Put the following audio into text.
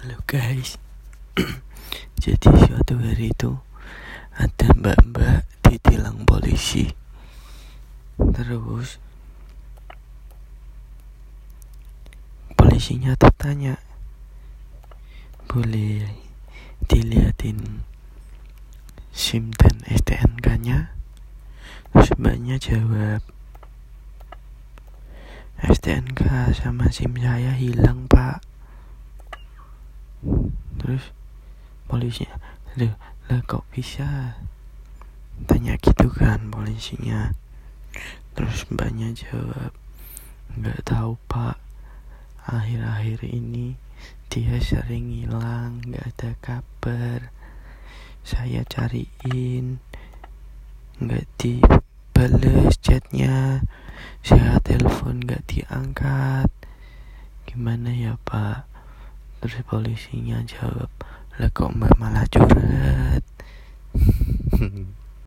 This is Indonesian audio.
Halo guys. Jadi suatu hari itu Ada mbak-mbak ditilang polisi. Terus Polisinya tuh tanya Boleh diliatin SIM dan STNK nya Terus mbaknya jawab STNK sama SIM saya hilang terus polisinya loh lah kok bisa? Tanya gitu kan polisinya. Terus mbaknya jawab nggak tahu pak. Akhir-akhir ini dia sering hilang nggak ada kabar. Saya cariin. Nggak dibales chatnya. Saya telepon nggak diangkat. Gimana ya pak terus polisinya jawab lah kok mbak malah curhat